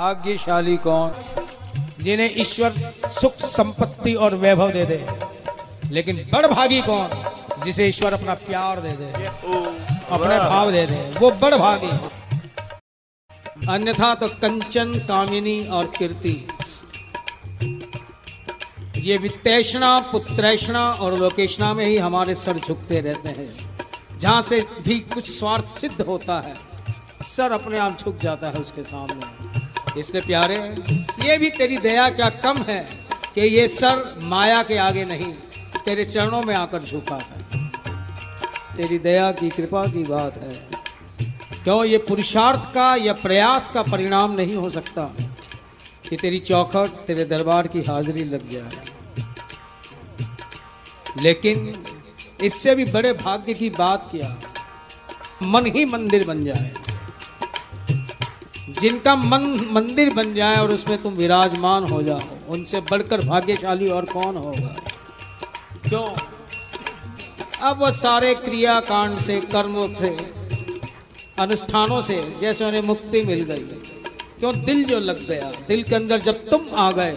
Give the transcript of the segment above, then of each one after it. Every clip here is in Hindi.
भाग्यशाली कौन? जिन्हें ईश्वर सुख संपत्ति और वैभव दे दे। लेकिन बड़ भागी कौन? जिसे ईश्वर अपना प्यार दे दे अपने भाव दे दे वो बड़ भागी अन्यथा तो कंचन कामिनी और कीर्ति। ये वित्तेषणा पुत्रेषणा और लोकेशना में ही हमारे सर झुकते रहते हैं। जहाँ से भी कुछ स्वार्थ सिद्ध होता है सर अपने आप झुक जाता है उसके सामने। इसलिए प्यारे, ये भी तेरी दया क्या कम है कि ये सर माया के आगे नहीं, तेरे चरणों में आकर झुका है। तेरी दया की कृपा की बात है। क्यों ये पुरुषार्थ का या प्रयास का परिणाम नहीं हो सकता कि तेरी चौखट तेरे दरबार की हाजिरी लग जाए? लेकिन इससे भी बड़े भाग्य की बात किया? मन ही मंदिर बन जाए। जिनका मन, मंदिर बन जाए और उसमें तुम विराजमान हो जाओ, उनसे बढ़कर भाग्यशाली और कौन होगा? क्यों? अब वह सारे क्रियाकांड से, कर्मों से, अनुष्ठानों से, जैसे उन्हें मुक्ति मिल गई। क्यों? दिल जो लग गया। दिल के अंदर जब तुम आ गए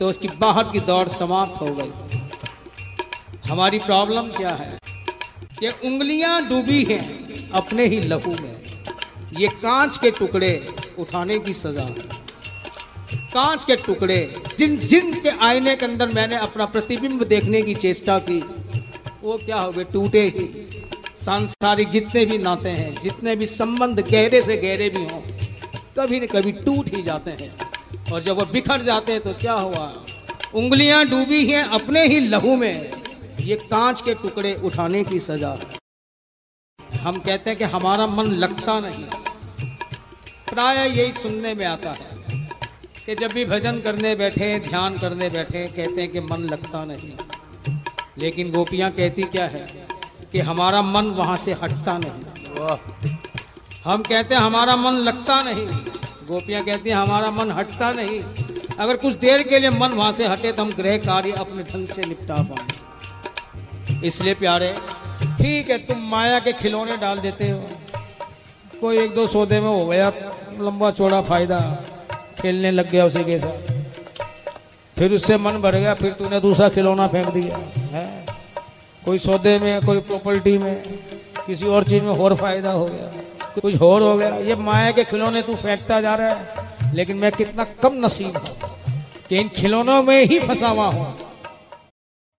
तो उसकी बाहर की दौड़ समाप्त हो गई। हमारी प्रॉब्लम क्या है? कि उंगलियाँ डूबी हैं अपने ही लहू में। ये कांच के टुकड़े उठाने की सजा। कांच के टुकड़े, जिन जिन के आईने के अंदर मैंने अपना प्रतिबिंब देखने की चेष्टा की, वो क्या हो गए? टूटे ही। सांसारिक जितने भी नाते हैं, जितने भी संबंध गहरे से गहरे भी हों, कभी न कभी टूट ही जाते हैं। और जब वो बिखर जाते हैं तो क्या हुआ? उंगलियाँ डूबी हैं अपने ही लहू में। ये कांच के टुकड़े उठाने की सजा। हम कहते हैं कि हमारा मन लगता नहीं। प्राय यही सुनने में आता है कि जब भी भजन करने बैठे, ध्यान करने बैठे, कहते हैं कि मन लगता नहीं। लेकिन गोपियाँ कहती क्या है कि हमारा मन वहाँ से हटता नहीं। हम कहते हैं, हमारा मन लगता नहीं। गोपियाँ कहती हैं, हमारा मन हटता नहीं। अगर कुछ देर के लिए मन वहाँ से हटे तो हम गृह कार्य अपने ढंग से निपटा पाए इसलिए प्यारे, ठीक है, तुम माया के खिलौने डाल देते हो। कोई एक दो सौदे में हो गया लंबा चौड़ा फ़ायदा। खेलने लग गया उसी के साथ। फिर उससे मन भर गया, फिर तूने दूसरा खिलौना फेंक दिया। है? कोई सौदे में, कोई प्रॉपर्टी में, किसी और चीज़ में और फ़ायदा हो गया। कुछ और हो गया। ये माया के खिलौने तू फेंकता जा रहा है, लेकिन मैं कितना कम नसीब हूँ कि इन खिलौनों में ही फंसा हुआ हूँ।